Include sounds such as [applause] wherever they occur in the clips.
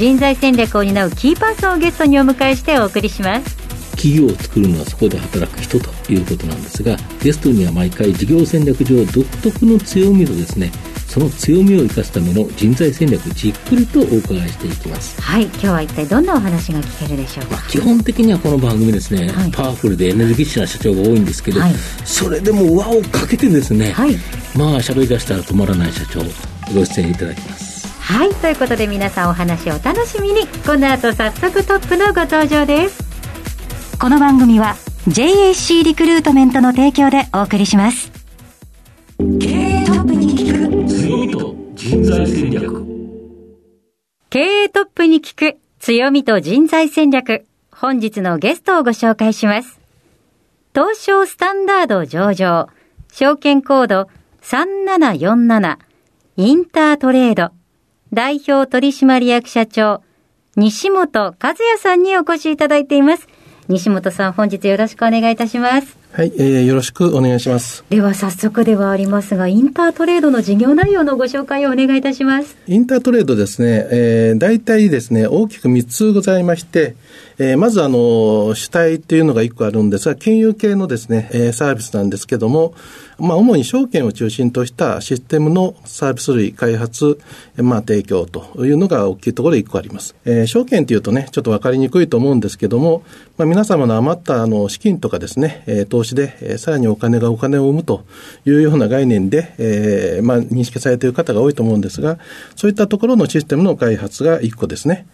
人材戦略を担うキーパーソンをゲストにお迎えしてお送りします。企業を作るのはそこで働く人ということなんですがゲストには毎回事業戦略上独特の強みとですねその強みを生かすための人材戦略じっくりとお伺いしていきます。はい今日は一体どんなお話が聞けるでしょうか、まあ、基本的にはこの番組ですね、はい、パワフルでエネルギッシュな社長が多いんですけど、はい、それでも輪をかけてですね、はい、まあ喋り出したら止まらない社長ご出演いただきますはいということで皆さんお話をお楽しみに。この後早速トップのご登場です。この番組は JAC リクルートメントの提供でお送りします。経営トップに聞く強みと人材戦略。経営トップに聞く強みと人材戦略。本日のゲストをご紹介します。東証スタンダード上場。証券コード3747インタートレード代表取締役社長、西本和也さんにお越しいただいています。西本さん、本日よろしくお願いいたします。はい、えー、よろしくお願いします。では早速ではありますが、インタートレードの事業内容のご紹介をお願いいたします。インタートレードですね、えー、大体ですね、大きく3つございまして、えー、まずあの、主体っていうのが1個あるんですが、金融系のですね、えー、サービスなんですけども、まあ、主に証券を中心としたシステムのサービス類開発、まあ、提供というのが大きいところで1個あります。えー、証券っていうとね、ちょっとわかりにくいと思うんですけども、まあ、皆様の余ったあの資金とかですね、えー、投資で、えー、さらにお金がお金を生むというような概念で、えー、まあ、認識されている方が多いと思うんですが、そういったところのシステムの開発が1個ですね。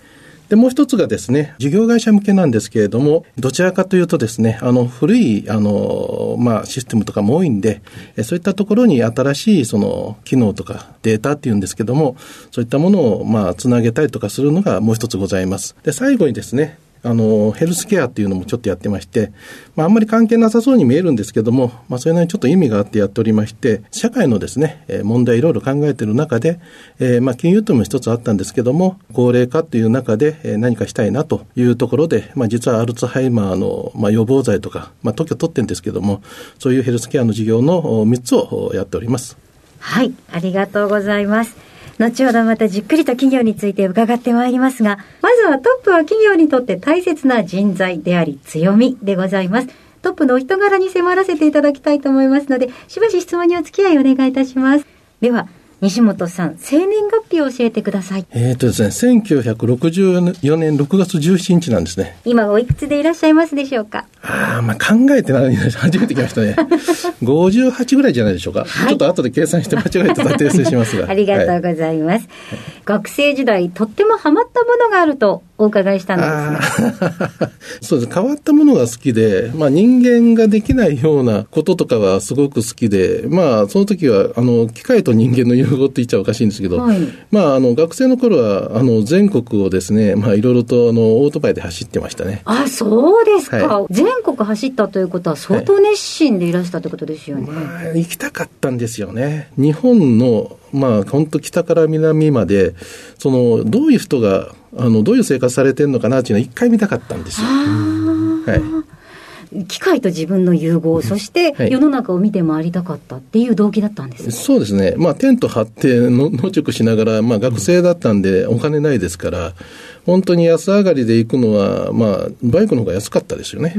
で、もう一つがですね、事業会社向けなんですけれども、どちらかというとですね、あの、古い、あの、まあ、システムとかも多いんで、そういったところに新しい、その、機能とかデータっていうんですけども、そういったものを、まあ、つなげたりとかするのがもう一つございます。で、最後にですね、あの、ヘルスケアっていうのもちょっとやってまして、まあ、あんまり関係なさそうに見えるんですけども、まあ、それなりにちょっと意味があってやっておりまして、社会のですね、問題いろいろ考えている中で、えー、まあ、金融とも一つあったんですけども、高齢化っていう中で何かしたいなというところで、まあ、実はアルツハイマーの、まあ、予防剤とか、まあ、特許取ってるんですけども、そういうヘルスケアの事業の3つをやっております。はい、ありがとうございます。後ほどまたじっくりと企業について伺ってまいりますが、まずはトップは企業にとって大切な人材であり強みでございます。トップのお人柄に迫らせていただきたいと思いますので、しばし質問にお付き合いお願いいたします。では、西本さん、生年月日を教えてください。えっ、とですね、1964年6月17日なんですね。今おいくつでいらっしゃいますでしょうか？ああ、まあ考えてない初めて来ましたね。[laughs] 58ぐらいじゃないでしょうか。はい、ちょっと後で計算して間違えてた訂正しますが。[laughs] ありがとうございます、はい、学生時代、とってもハマったものがあるとお伺いしたんですが。[laughs] そうです。変わったものが好きで、まあ人間ができないようなこととかはすごく好きで、まあその時は、あの、機械と人間の融合って言っちゃおかしいんですけど、はい、まああの、学生の頃は、あの、全国をですね、まあいろいろとあの、オートバイで走ってましたね。あ、そうですか。はい、全国走ったということは相当熱心でいらしたってことですよね。はい、まあ、行きたかったんですよね。日本の、まあ本当北から南まで、その、どういう人が、あのどういう生活されてるのかなっていうのは一回見たかったんですよ。はい、機械と自分の融合、そして世の中を見て回りたかったっていう動機だったんです、はい、そうですね、まあ、テント張っての [laughs] 野宿しながら、まあ、学生だったんで、お金ないですから、本当に安上がりで行くのは、まあ、バイクの方が安かったですよね。あ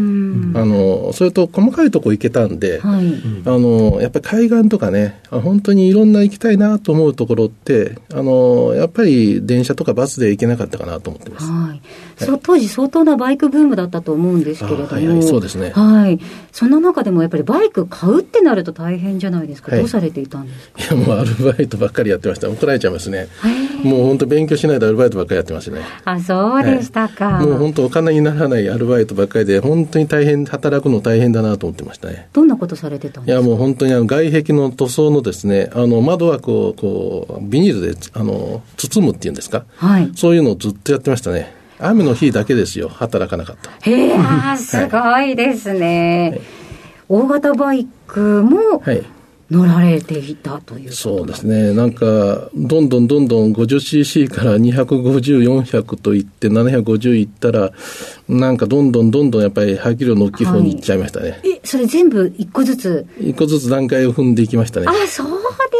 のそれと細かいとこ行けたんで、はい、あのやっぱり海岸とかね、本当にいろんな行きたいなと思うところって、あのやっぱり電車とかバスで行けなかったかなと思ってます。はいはい、当時相当なバイクブームだったと思うんですけれども、はいはい、そうですね。はい。そんな中でもやっぱりバイク買うってなると大変じゃないですか。どうされていたんですか？いや、もうアルバイトばっかりやってました。怒られちゃいますね。もう本当勉強しないでアルバイトばっかりやってますね。あそうでしたか、はい、もう本当お金にならないアルバイトばっかりで、本当に大変、働くの大変だなと思ってましたね。どんなことされてたんですか？いや、もう本当にあの外壁の塗装のですね、あの窓枠をこう、ビニールであの包むっていうんですか、はい、そういうのをずっとやってましたね。雨の日だけですよ、働かなかった。へえ、すごいですね。はい、大型バイクも、はい乗られていたというそうですね、なんか、どんどんどんどん 50cc から250、400といって、750いったら、なんかどんどんどんどんやっぱり排気量の大きい方に行っちゃいましたね。はい、え、それ全部一個ずつ？一個ずつ段階を踏んでいきましたね。あ、そう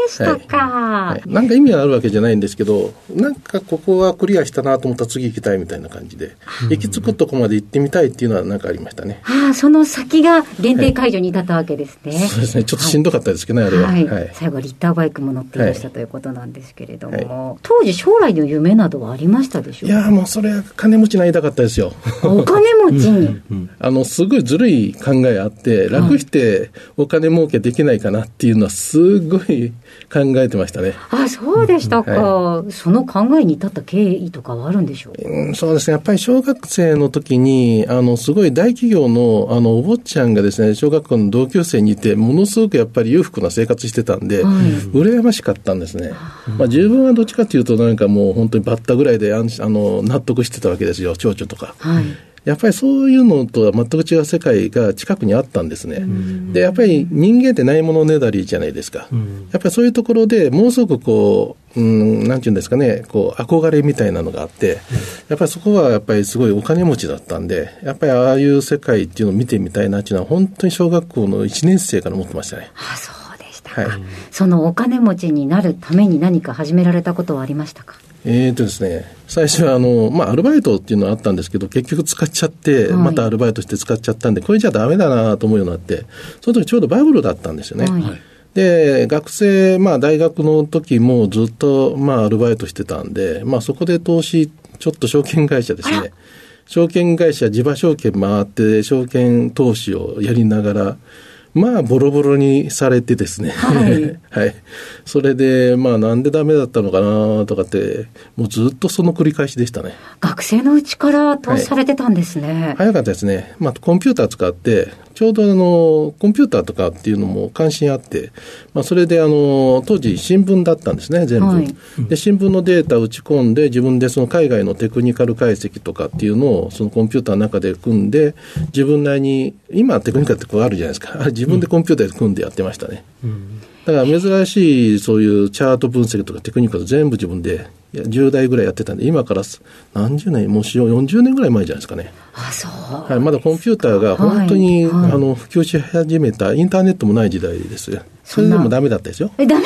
でしたか、はい、なんか意味があるわけじゃないんですけど、なんかここはクリアしたなと思ったら次行きたいみたいな感じで、行き着くとこまで行ってみたいっていうのはなんかありましたね。ああ、その先が限定解除に至ったわけですね。そうですね、ちょっとしんどかったですけどね、あれは。はい。最後リッターバイクも乗っていらしたということなんですけれども、当時将来の夢などはありましたでしょういやもうそれは金持ちになりたかったですよ。お金持ちに、[laughs] あの、すごいずるい考えあって、楽してお金儲けできないかなっていうのはすごい考えてましたね。あ、そうでしたか、はい、その考えに至った経緯とかはあるんでしょう、うん、そうですね。やっぱり小学生の時に、あの、すごい大企業の、あの、お坊ちゃんがですね、小学校の同級生にいて、ものすごくやっぱり裕福な生活してたんで、はい、羨ましかったんですね。まあ、自分はどっちかというと、なんかもう本当にバッタぐらいであの納得してたわけですよ、蝶々とか。はいやっぱりそういうのとは全く違う世界が近くにあったんですね。で、やっぱり人間ってないものねだりじゃないですか。やっぱりそういうところでもうすごくこう、うん、なんていうんですかね、こう、憧れみたいなのがあって、やっぱりそこはやっぱりすごいお金持ちだったんで、やっぱりああいう世界っていうのを見てみたいなっていうのは、本当に小学校の1年生から思ってましたね。あそうでしたか、はい、そのお金持ちになるために何か始められたことはありましたか？えーとですね、最初はあの、まあ、アルバイトっていうのはあったんですけど、結局使っちゃって、またアルバイトして使っちゃったんで、これじゃだめだなと思うようになって、その時ちょうどバブルだったんですよね。はい、で、学生、まあ、大学の時もずっと、まあ、アルバイトしてたんで、まあ、そこで投資、ちょっと証券会社ですね。証券会社、地場証券回って、証券投資をやりながら、まあ、ボロボロにされてですね、はい、[laughs] はい、それで、まあ、なんでダメだったのかなとかって、もうずっとその繰り返しでしたね。学生のうちから投資されてたんですね。はい、早かったですね。まあ、コンピューター使って、ちょうどあの、コンピューターとかっていうのも関心あって、まあ、それであの、当時新聞だったんですね、全部。はい、で、新聞のデータ打ち込んで、自分でその海外のテクニカル解析とかっていうのを、そのコンピューターの中で組んで、自分なりに、今テクニカルってこうあるじゃないですか。自分でコンピューターで組んでやってましたね。うん、だから珍しいそういうチャート分析とかテクニカル全部自分でいや10代ぐらいやってたんで、今から何十年、もう40年ぐらい前じゃないですかね。あそうはい、まだコンピューターが本当に、はいはい、あの普及し始めたインターネットもない時代ですよ。それでもダメだったですよ。え、ダメ？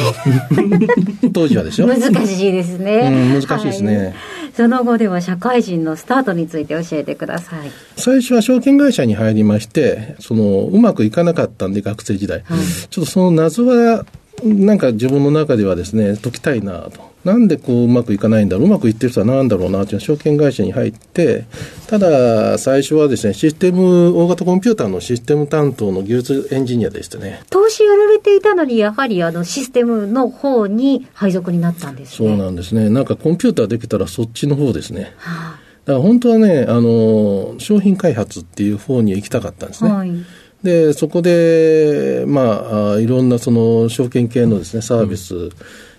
[laughs] 当時はでしょ。[laughs] 難しいですね。うん、難しいですね、はい、その後では社会人のスタートについて教えてください。最初は証券会社に入りまして、その、うまくいかなかったんで、学生時代。はい、ちょっとその謎は、なんか自分の中ではですね、解きたいなと。なんでこううまくいかないんだろう、うまくいってる人はなんだろうなという証券会社に入って、ただ、最初はですね、システム、大型コンピューターのシステム担当の技術エンジニアでしたね。投資やられていたのに、やはりあのシステムの方に配属になったんですね。そうなんですね。なんかコンピューターできたらそっちの方ですね。はあ、だから本当はね、あの、商品開発っていう方に行きたかったんですね。はいで、そこで、まあ、いろんなその証券系のですね、サービス、うん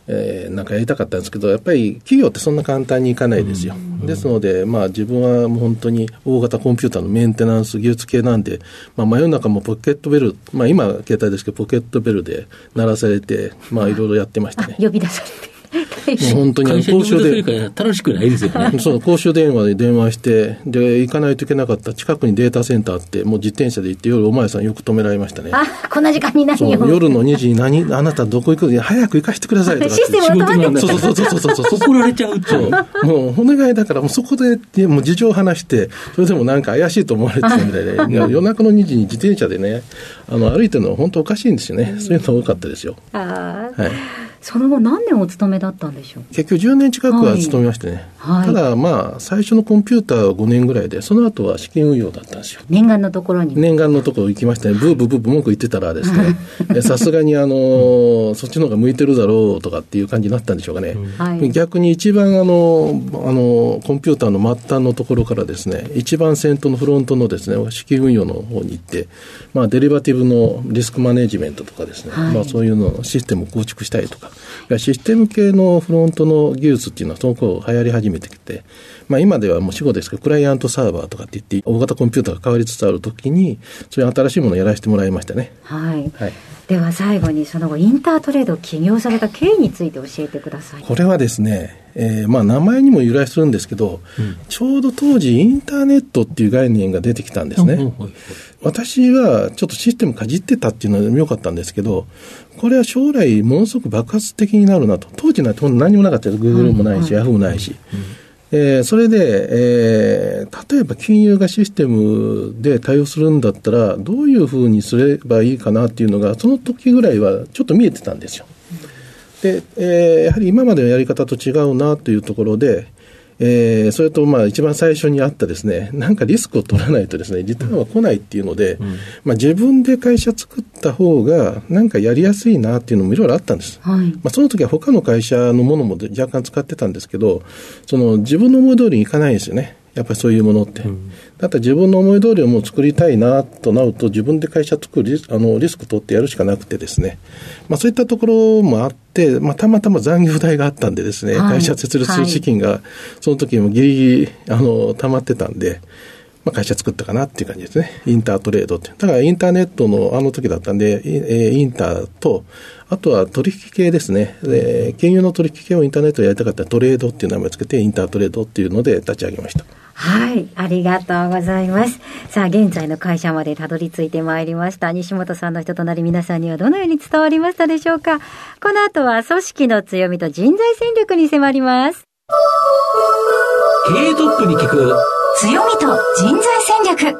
えー、なんかやりたかったんですけど、やっぱり企業ってそんな簡単にいかないですよ。ですので、まあ、自分はもう本当に大型コンピューターのメンテナンス技術系なんで、まあ、真夜中もポケットベル、まあ、今、携帯ですけど、ポケットベルで鳴らされて、まあ、いろいろやってましたね。呼び出されて。もう本当に公衆電話。楽しくないですよね。そう、公衆電話で電話して、で、行かないといけなかった近くにデータセンターって、もう自転車で行って、夜お前さんよく止められましたね。あ、こんな時間に何を？夜の2時に何、あなたどこ行く？早く行かしてくださいとか。システムを止めてそうそうそうそうそう。怒られちゃうと。もうお願いだから、もうそこで、もう事情を話して、それでもなんか怪しいと思われてたみたいで、夜中の2時に自転車でね、あの、歩いてるのは本当おかしいんですよね。そういうの多かったですよ。ああ。はい。その後何年お勤めだったんでしょう？結局10年近くは勤めましてね、はい、ただまあ最初のコンピューターは5年ぐらいでその後は資金運用だったんですよ。念願のところに。念願のところ行きましたね。[laughs] ブーブーブーブー文句言ってたらですね。[laughs] さすがにあのそっちの方が向いてるだろうとかっていう感じになったんでしょうかね、はい、逆に一番あのあのコンピューターの末端のところからですね一番先頭のフロントのですね資金運用の方に行ってまあデリバティブのリスクマネジメントとかですね、はい、まあそういうのシステムを構築したいとかシステム系のフロントの技術っていうのは、その頃流行り始めてきて、まあ、今ではもう死後ですけど、クライアントサーバーとかって言って、大型コンピューターが変わりつつあるときに、そういう新しいものをやらせてもらいましたね。はい。はい、では最後に、その後、インタートレードを起業された経緯について教えてください。これはですね、えー、まあ名前にも由来するんですけど、うん、ちょうど当時インターネットっていう概念が出てきたんですね。うん私はちょっとシステムかじってたっていうのは良かったんですけど、これは将来ものすごく爆発的になるなと。当時なんて何もなかったです。グーグルもないし、ヤフーもないし。えー、それで、えー、例えば金融がシステムで対応するんだったら、どういうふうにすればいいかなっていうのが、その時ぐらいはちょっと見えてたんですよ。で、えー、やはり今までのやり方と違うなというところで、えー、それとまあ一番最初にあったですね、なんかリスクを取らないとですね、リターンは来ないっていうので、うん、まあ自分で会社作った方が、なんかやりやすいなっていうのもいろいろあったんです。はい、まあその時は他の会社のものも若干使ってたんですけど、その自分の思い通りにいかないですよね。やっぱりそういうものって。うん、だって自分の思い通りをもう作りたいなとなると、自分で会社作るあのリスク取ってやるしかなくてですね、まあ、そういったところもあって、まあ、たまたま残業代があったんでですね、はい、会社設立資金が、その時もぎりぎり、あの、溜まってたんで、まあ、会社作ったかなっていう感じですね。インタートレードって。だからインターネットのあの時だったんで、インターと、あとは取引系ですね。えー、金融の取引系をインターネットでやりたかったらトレードっていう名前をつけて、インタートレードっていうので立ち上げました。はい、ありがとうございます。さあ、現在の会社までたどり着いてまいりました。西本さんの人となり皆さんにはどのように伝わりましたでしょうかこの後は組織の強みと人材戦略に迫ります。経営トップに聞く強みと人材戦略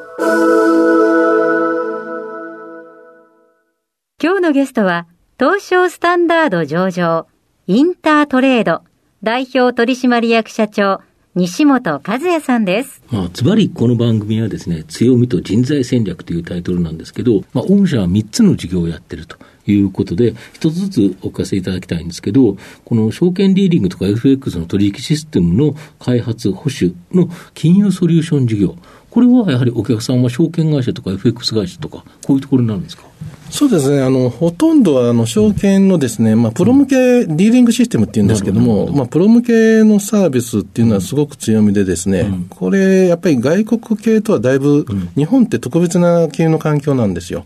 今日のゲストは東証スタンダード上場、インタートレード、代表取締役社長、西本和也さんです。まあ、つまりこの番組はですね、強みと人材戦略というタイトルなんですけど、まあ、御社は3つの事業をやってるということで、一つずつお聞かせいただきたいんですけど、この証券リーディングとか FX の取引システムの開発、保守の金融ソリューション事業、これはやはりお客さんは証券会社とか FX 会社とか、こういうところになるんですか？そうですね。あの、ほとんどは、あの、証券のですね、まあ、プロ向けディーリングシステムっていうんですけども、まあ、プロ向けのサービスっていうのはすごく強みでですね、うん、これ、やっぱり外国系とはだいぶ、うん、日本って特別な系の環境なんですよ。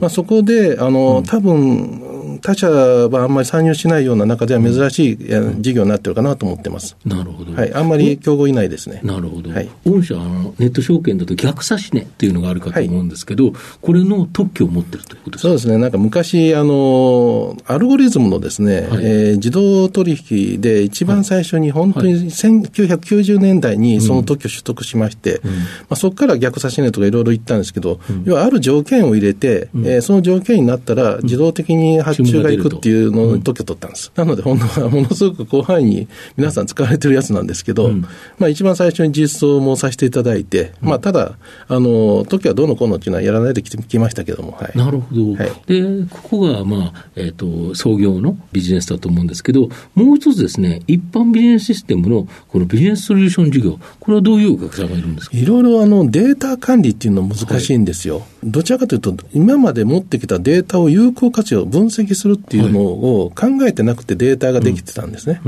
まあ、そこで、あの、多分、他社はあんまり参入しないような中では珍しい事業になってるかなと思ってます。なるほど。はい。あんまり競合いないですね。なるほど。はい。御社、あの、ネット証券だと逆差し値っていうのがあるかと思うんですけど、はい、これの特許を持ってるということですか？そうですね。なんか昔昔、あの、アルゴリズムのですね、はい、えー、自動取引で一番最初に本当に1990年代にその特許取得しまして、うん、まあ、そこから逆差し値とかいろいろ言ったんですけど、うん、要はある条件を入れて、うん、えー、その条件になったら自動的に発注がいくっていうのを特許取ったんです。なので、本当はものすごく広範囲に皆さん使われてるやつなんですけど、まあ一番最初に実装もさせていただいて、まあただ、あの、特許はどうのこうのっていうのはやらないできましたけども、はい。なるほど。はい、で、ここが、まあ、えっ、ー、と、創業のビジネスだと思うんですけど、もう一つですね、一般ビジネスシステムのこのビジネスソリューション事業、これはどういうお客さんがいるんですか？いろいろあのデータ管理っていうのは難しいんですよ。はい、どちらかというと、今まで持ってきたデータを有効活用、分析するっていうのを考えてなくてデータができてたんですね。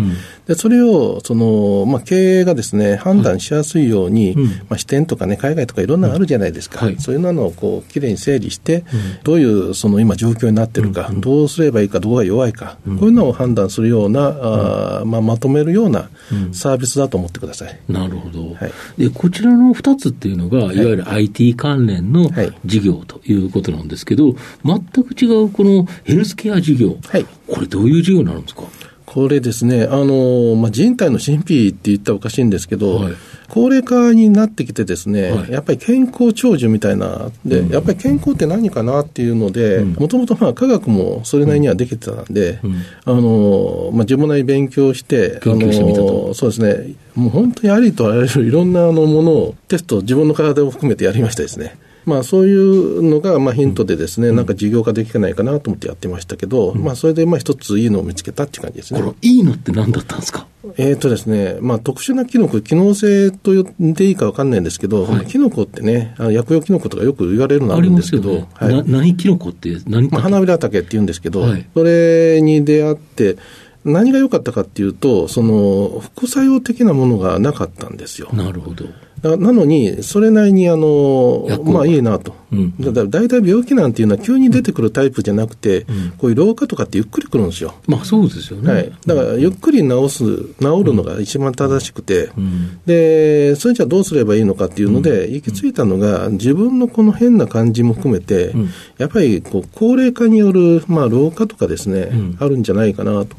でそれを、その、まあ、経営がですね、判断しやすいように、はい、まあ、視点とかね、海外とかいろんなのあるじゃないですか。はい、そういうのをこう、きれいに整理して、どういうその今状況になってるか、どうすればいいか、どこが弱いか、こういうのを判断するような、あまあ、まとめるようなサービスだと思ってください。なるほど。はい、で、こちらの2つっていうのが、い。わゆる IT 関連の事業ということなんですけど、全く違うこのヘルスケア事業、はい、これどういう事業になるんですか？これですね、あの、まあ、人体の神秘って言ったらおかしいんですけど、はい、高齢化になってきてですね、はい、やっぱり健康長寿みたいな、で、うん、やっぱり健康って何かなっていうので、もともとまあ科学もそれなりにはできてたんで、うん、あの、まあ、自分なりに勉強して、あの、そうですね、もう本当にありとあらゆるいろんなあのものをテスト、自分の体を含めてやりましたですね。まあ、そういうのがまあヒントでですね、なんか事業化できないかなと思ってやってましたけど、まあ、それでまあ一ついいのを見つけたっていう感じですね。これ、いいのって何だったんですか？えーとですねまあ、特殊なキノコ、機能性と言っていいか分かんないんですけど、はい。キノコってね、あの薬用キノコとかよく言われるのあるんですけど、ねはい。な何キノコって何まあ、花びら竹って言うんですけど、はい。それに出会って、何が良かったかっていうと、その副作用的なものがなかったんですよ。なるほど。ななのに、それなりにあのまあいいなと、うん。だから大体病気なんていうのは、急に出てくるタイプじゃなくて、こういう老化とかってゆっくりくるんですよ。まあそうですよね。はい、だからゆっくり治す、治るのが一番正しくて、ん。でそれじゃあどうすればいいのかっていうので、行き着いたのが、自分のこの変な感じも含めて、ん。やっぱりこう高齢化による、まあ、老化とかですね、ん。あるんじゃないかなと。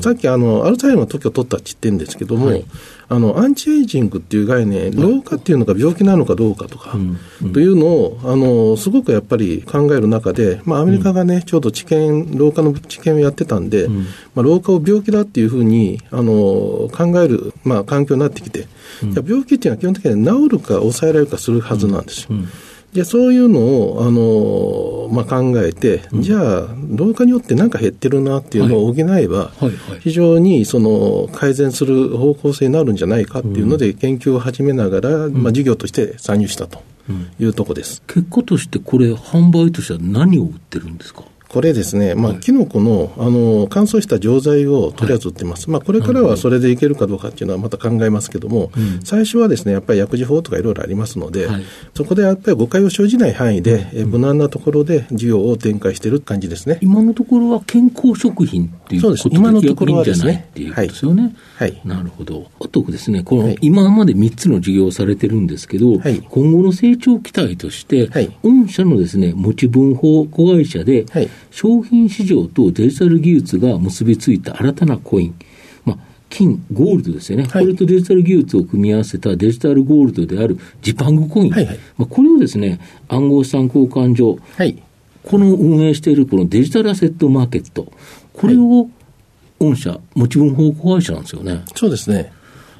さっきあのアルツハイマーの時を取ったって言ってるんですけども、はいあのアンチエイジングっていう概念、老化っていうのが病気なのかどうかとか、んというのをあのすごくやっぱり考える中で、まあ、アメリカがね、ちょうど治験、老化の治験をやってたんで、まあ、老化を病気だっていうふうにあの考える、まあ、環境になってきて、じゃあ病気っていうのは基本的には治るか抑えられるかするはずなんですよ。でそういうのを、あのまあ、考えて、じゃあ、老化によってなんか減ってるなっていうのを補えば、はいはい。非常にその改善する方向性になるんじゃないかっていうので、研究を始めながら、まあ、事業として参入したというとこです。結果としてこれ、販売としては何を売ってるんですか？これですね、まあ、キノコのあの乾燥した錠剤をとりあえず売ってます、まあ、これからはそれでいけるかどうかっていうのはまた考えますけども、最初はですねやっぱり薬事法とかいろいろありますので、はい。そこでやっぱり誤解を生じない範囲で、え無難なところで事業を展開している感じですね。今のところは健康食品っていうことで今のところはですね。っていうことですよね。はい。なるほど。あとですね、この、はい。今まで3つの事業をされてるんですけど、はい。今後の成長期待として、はい。御社のですね、持ち分法子会社で、はい商品市場とデジタル技術が結びついた新たなコイン、まあ、金、ゴールドですよね、はい。これとデジタル技術を組み合わせたデジタルゴールドであるジパングコイン、はいはい。まあ、これをですね、暗号資産交換所、はい。この運営しているこのデジタルアセットマーケット、これを御社、持ち分保護会社なんですよね。そうですね。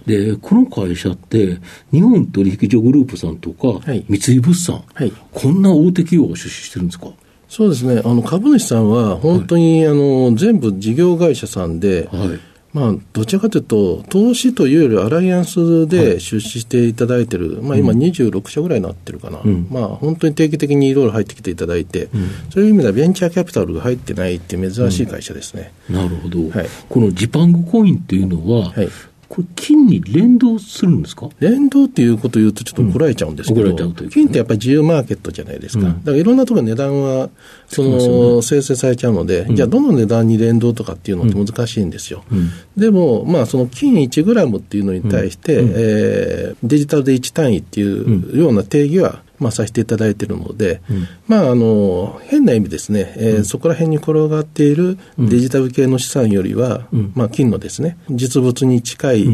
で、この会社って、日本取引所グループさんとか、はい。三井物産、はい。こんな大手企業が出資してるんですか？そうですね。あの、株主さんは、本当に、あの、全部事業会社さんで、はい。まあ、どちらかというと、投資というよりアライアンスで出資していただいてる、まあ今26社ぐらいになってるかな。んまあ本当に定期的にいろいろ入ってきていただいて、そういう意味ではベンチャーキャピタルが入ってないっていう珍しい会社ですね。なるほど。はいこのジパングコインっていうのは、はいこれ金に連動するんですか？連動っていうことを言うとちょっと怒られちゃうんですけど、うん怒られちゃうという金ってやっぱり自由マーケットじゃないですか。だからいろんなところ値段は、その、生成されちゃうので、じゃあどの値段に連動とかっていうのって難しいんですよ。ん。でも、まあその金1グラムっていうのに対して、えーデジタルで1単位っていうような定義は、まあ、させていただいているので、まあ、あの、変な意味ですね、えーそこら辺に転がっているデジタル系の資産よりは、まあ、金のですね、実物に近い、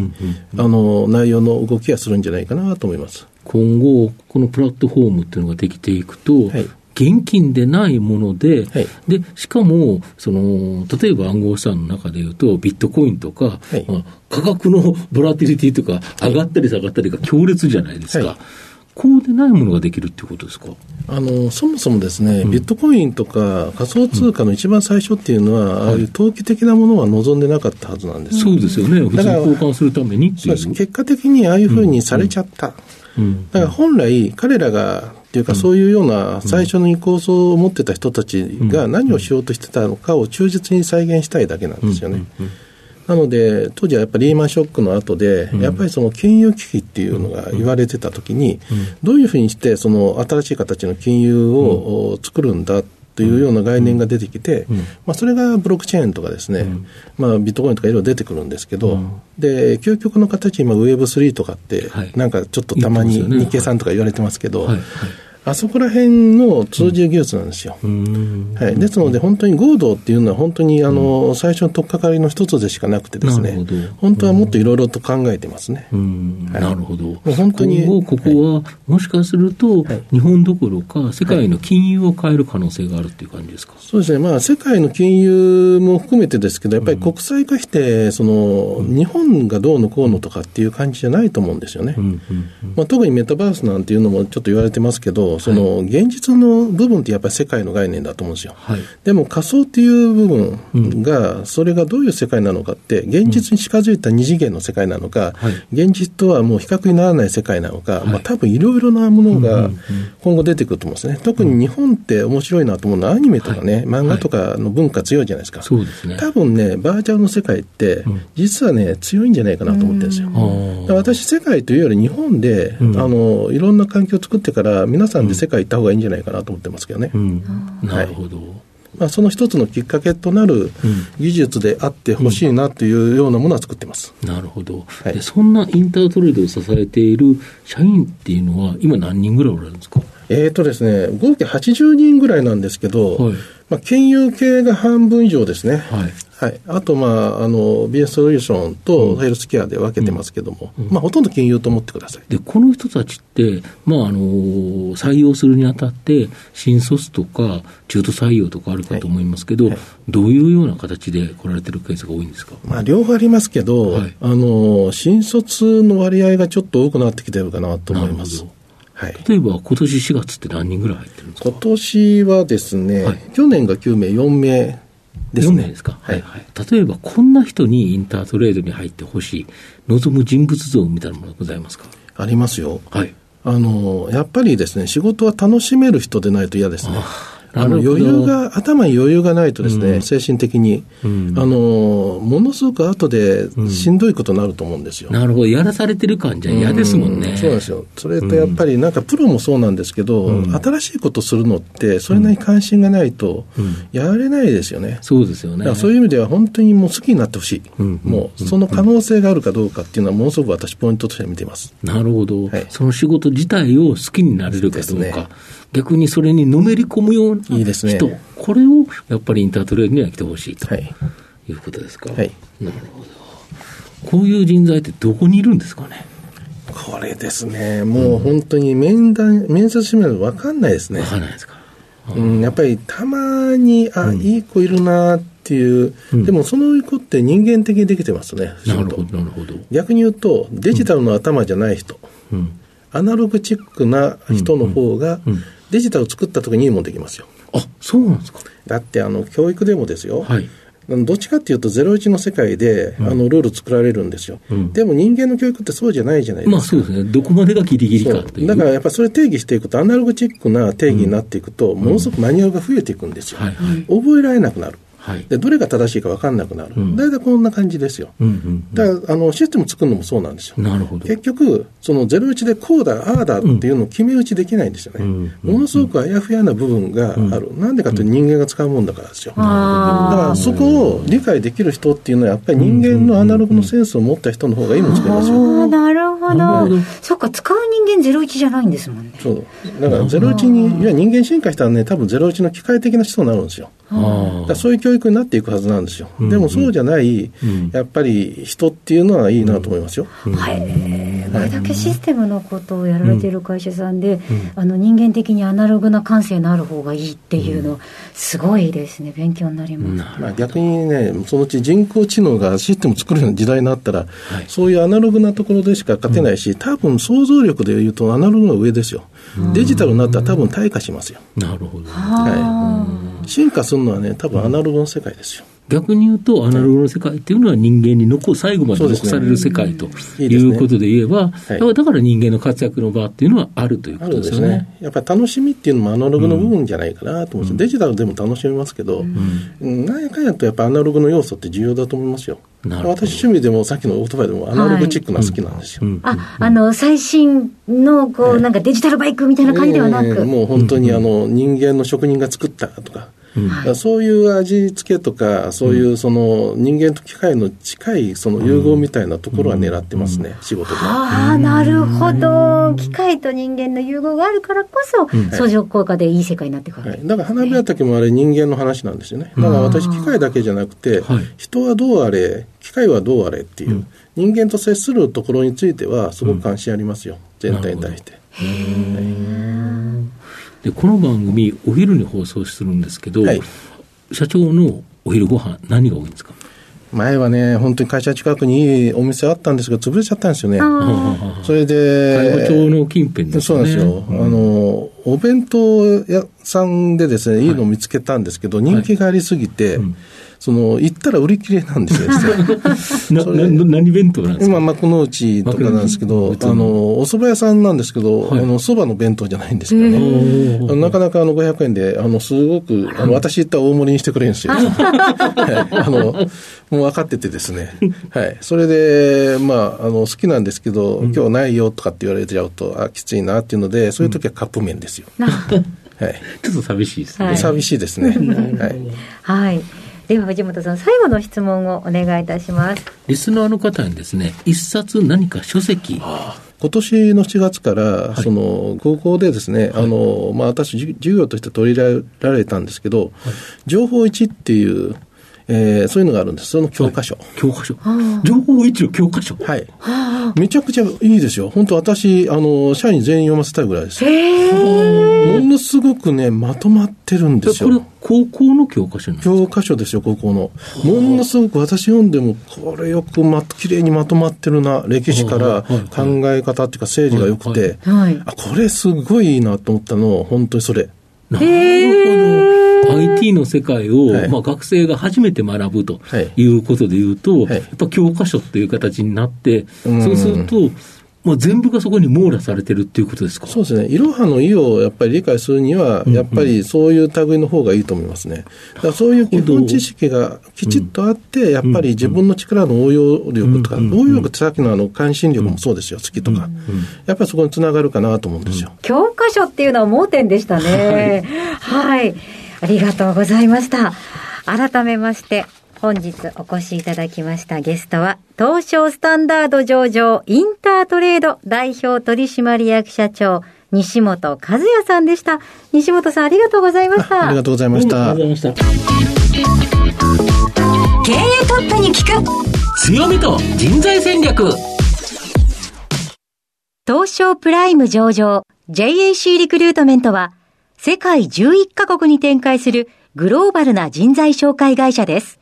あの、内容の動きがするんじゃないかなと思います。今後、このプラットフォームっていうのができていくと、はい。現金でないもので、はい。でしかもその、例えば暗号資産の中でいうと、ビットコインとか、はい。まあ価格の [laughs] ボラティリティとか、上がったり下がったりが強烈じゃないですか、はいこうでないものができるっていうことですか？あのそもそもですね、ビットコインとか仮想通貨の一番最初っていうのは、ああいう投機的なものは望んでなかったはずなんです。そうですよね、普通にだから交換するためにっていう。結果的にああいうふうにされちゃった。うん。だから本来、彼らが、っていうか、そういうような最初に構想を持ってた人たちが何をしようとしてたのかを忠実に再現したいだけなんですよね。なので、当時はやっぱりリーマンショックの後で、やっぱりその金融危機っていうのが言われてたときに、どういうふうにして、その新しい形の金融を作るんだというような概念が出てきて、まあ、それがブロックチェーンとかですね、まあ、ビットコインとかいろいろ出てくるんですけど、で、究極の形、今、Web3 とかってはい、なんかちょっとたまに日経さんとか言われてますけど、はい。はいあそこら辺の通じる技術なんですよ。うん。はい、ですので、本当に合同っていうのは、本当にあの、最初の取っかかりの一つでしかなくてですね。本当はもっといろいろと考えてますね。うん。はい。なるほど。もう本当に今後、ここは、もしかすると、はい。日本どころか、世界の金融を変える可能性があるっていう感じですか？そうですね、まあ、世界の金融も含めてですけど、やっぱり国際化して、その、日本がどうのこうのとかっていう感じじゃないと思うんですよね。まあ、特にメタバースなんていうのもちょっと言われてますけど、と、その、現実の部分ってやっぱり世界の概念だと思うんですよ。はい。でも仮想っていう部分が、それがどういう世界なのかって、現実に近づいた二次元の世界なのか、はい現実とはもう比較にならない世界なのか、いまあ多分いろいろなものが今後出てくると思うんですね。特に日本って面白いなと思うのはアニメとかね、はい漫画とかの文化強いじゃないですか。そうですね。多分ね、バーチャルの世界ってん、実はね、強いんじゃないかなと思ってるんですよ。私、世界というより日本で、うんあの、いろんな環境を作ってから、皆さんで世界行った方がいいんじゃないかなと思ってますけどね。うん。なるほど。まあ、その一つのきっかけとなる技術であってほしいなというようなものは作ってます。なるほど、はいで。そんなインタートレードを支えている社員っていうのは、今何人ぐらいおられるんですか？えーとですね、合計80人ぐらいなんですけど、はいまあ、金融系が半分以上ですね。はい。はい、あと、まあ、あの BS ソリューションとヘルスケアで分けてますけども、まあ、ほとんど金融と思ってください。で、この人たちって、まあ、あの、採用するにあたって、新卒とか中途採用とかあるかと思いますけど、はい。はいどういうような形で来られてるケースが多いんですか？まあ、両方ありますけど、はい。あの新卒の割合がちょっと多くなってきてるかなと思います。はい。例えば、今年4月って何人ぐらい入ってるんですか？今年はですね、はい。去年が9名、4名です4ね。名ですか、はいはい。例えば、こんな人にインタートレードに入ってほしい、望む人物像みたいなものがございますか？ありますよ。はい。あの、やっぱりですね、仕事は楽しめる人でないと嫌ですね。あの余裕が、頭に余裕がないとですね、うん精神的に、うんあの、ものすごく後でしんどいことになると思うんですよ。なるほど。やらされてる感じゃ嫌ですもんね。そうなんですよ。それとやっぱりなんかプロもそうなんですけど、うん新しいことするのって、それなりに関心がないとうん、やれないですよね。そうですよね。そういう意味では本当にもう好きになってほしい。うんもうその可能性があるかどうかっていうのはものすごく私ポイントとして見ています。なるほど、はいその仕事自体を好きになれるかどうか、逆にそれにのめり込むようないいですね人、これをやっぱりインタートレードには来てほしいとはい。いうことですか？はい。なるほど。こういう人材ってどこにいるんですかね？これですね、もう本当に面談、面接してみと分かんないですねわ。かんないですか。うん、やっぱりたまに、あ、いい子いるなっていう、うんでもその子って人間的にできてますね、なるほど、なるほど。逆に言うと、デジタルの頭じゃない人、うん。アナログチックな人の方がうんうん、デジタルを作った時にいいもんできますよ。あ、そうなんですか。だって、あの、教育でもですよ。はい。どっちかっていうと、ゼロ一の世界で、あの、ルール作られるんですよ。うんでも人間の教育ってそうじゃないじゃないですか。まあそうですね。どこまでがギリギリか。だからやっぱりそれ定義していくと、アナログチックな定義になっていくと、ものすごくマニュアルが増えていくんですよ。はいはい。覚えられなくなる。はい。で、どれが正しいか分かんなくなる。うん大体こんな感じですよ。うんうんだから、あの、システム作るのもそうなんですよ。うん。なるほど。結局、そのゼロ一でこうだ、ああだっていうのを決め打ちできないんですよね。うんものすごくあやふやな部分がある。なんでかというと人間が使うもんだからですよ。だあからそこを理解できる人っていうのはやっぱり人間のアナログのセンスを持った人の方がいいもの作りますよ。あーなるほどなるほど。そっか、使う人間ゼロ一じゃないんですもんね。そう。だからゼロ一に、いや人間進化したらね、多分ゼロ一の機械的な人になるんですよ。だあからそういう教育になっていくはずなんですよ。うんでもそうじゃない、うん。やっぱり人っていうのはいいなと思いますよ。はい、これだけシステムのことをやられている会社さんで、あの人間的にアナログな感性のある方がいいっていうの、すごいですね、勉強になります。まあ、逆にね、そのうち人工知能がシステム作るような時代になったら、はい。そういうアナログなところでしか勝てないし、多分想像力でいうとアナログの上ですよ。デジタルになったら多分退化しますよ。なるほど。あ進化するのはね、多分アナログの世界ですよ。逆に言うと、アナログの世界っていうのは人間に残、最後まで残される世界ということで言えば、い。だからだから人間の活躍の場っていうのはあるというこあとでよね。ね。やっぱり楽しみっていうのもアナログの部分じゃないかなと思うんですよ、デジタルでも楽しめますけど、うん、なん。やかんやとやっぱアナログの要素って重要だと思いますよ。私趣味でもさっきのオートバイでもアナログチックな好きなんですよ。うん。あ、あの、最新の、こう、なんかデジタルバイクみたいな感じではなく。ええもう本当にあの人間の職人が作ったとか、だからそういう味付けとか、そういうその人間と機械の近いその融合みたいなところは狙ってますね、仕事で。ああ、なるほど。機械と人間の融合があるからこそ、相乗効果でいい世界になっていくわけ。はい、だから花火畑もあれ人間の話なんですよね。だから私機械だけじゃなくて、はい。人はどうあれ、機械はどうあれっていう、人間と接するところについてはすごく関心ありますよ、全体に対して。で、この番組、お昼に放送するんですけど、はい。社長のお昼ご飯何が多いんですか？前はね、本当に会社近くにいいお店あったんですけど、潰れちゃったんですよね。それで、会の近辺ですよね。そうなんですよ。あの、お弁当屋さんでですね、いいのを見つけたんですけど、人気がありすぎて、その、行ったら売り切れなんですよ、[laughs] なな何弁当なんですか？今、幕の内とかなんですけど、あの、お蕎麦屋さんなんですけど、あの、蕎麦の弁当じゃないんですけどね。なかなかあの、500円で、あの、すごく、あの、[laughs] 私行ったら大盛りにしてくれるんですよ。[laughs] はい。あの、もう分かっててですね。はい。それで、まあ、あの、好きなんですけど、今日ないよとかって言われちゃうと、あ、きついなっていうので、そういう時はカップ麺ですよ。はい。ちょっと寂しいですね。はい寂しいですね。はい。はい。では藤本さん、最後の質問をお願いいたします。リスナーの方にですね、一冊何か書籍、今年の7月から、その、高校でですね、あの、まあ、私、じ授業として取り入れられたんですけど、情報1っていう、えーそういうのがあるんです。その教科書。教科書。情報一の教科書？はい。めちゃくちゃいいですよ。本当私、あの、社員全員読ませたいぐらいですよ。ものすごくね、まとまってるんですこれよ。高校の教科書教科書ですよ、高校の。ものすごく私読んでも、これよくま、綺麗にまとまってるな。歴史から考え方っていうか、整理が良くて、はい。あ、これすごいいいなと思ったの、本当にそれ。なるほど。IT の世界を、はいまあ、学生が初めて学ぶとはいいうことでいうと、はいやっぱ教科書っていう形になって、うんそうすると、もう全部がそこに網羅されてるっていうことですか？そうですね。いろはの意をやっぱり理解するには、やっぱりそういう類の方がいいと思いますね。だからそういう基本知識がきちっとあって、やっぱり自分の力の応用力とか、応用力ってさっきのあの関心力もそうですよ、好きとか。やっぱりそこにつながるかなと思うんですよ。教科書っていうのは盲点でしたね。はい。ありがとうございました。改めまして、本日お越しいただきましたゲストは、東証スタンダード上場インタートレード代表取締役社長、西本和也さんでした。西本さんありがとうございました。ありがとうございましたあり。がとうございました。経営トップに聞く強みと人材戦略東証プライム上場 JAC リクルートメントは世界11カ国に展開するグローバルな人材紹介会社です。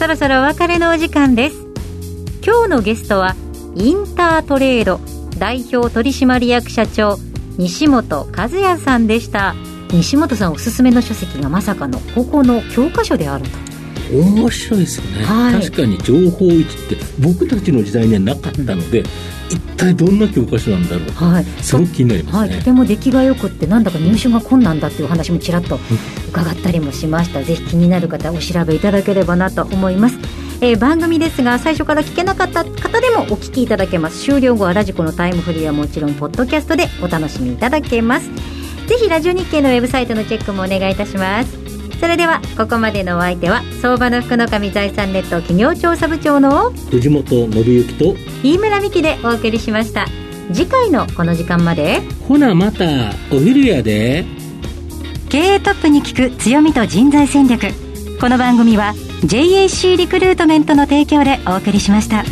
そろそろお別れのお時間です。今日のゲストはインタートレード代表取締役社長西本和也さんでした。西本さんおすすめの書籍がまさかの高校の教科書であると。面白いですよね、はい。確かに情報一って僕たちの時代にはなかったので、一体どんな教科書なんだろうはい。すごく気になりますはい、ね、とても出来が良くってなんだか入手が困難だっていうお話もちらっと伺ったりもしました。ぜひ気になる方お調べいただければなと思います、えー番組ですが最初から聞けなかった方でもお聞きいただけます。終了後はラジコのタイムフリーはもちろんポッドキャストでお楽しみいただけます。ぜひラジオ日経のウェブサイトのチェックもお願いいたしますそれではここまでのお相手は相場の福の神財産ネット企業調査部長の藤本信之と飯村美希でお送りしました。次回のこの時間までほなまたお昼やで。経営トップに聞く強みと人材戦略。この番組は JAC リクルートメントの提供でお送りしました。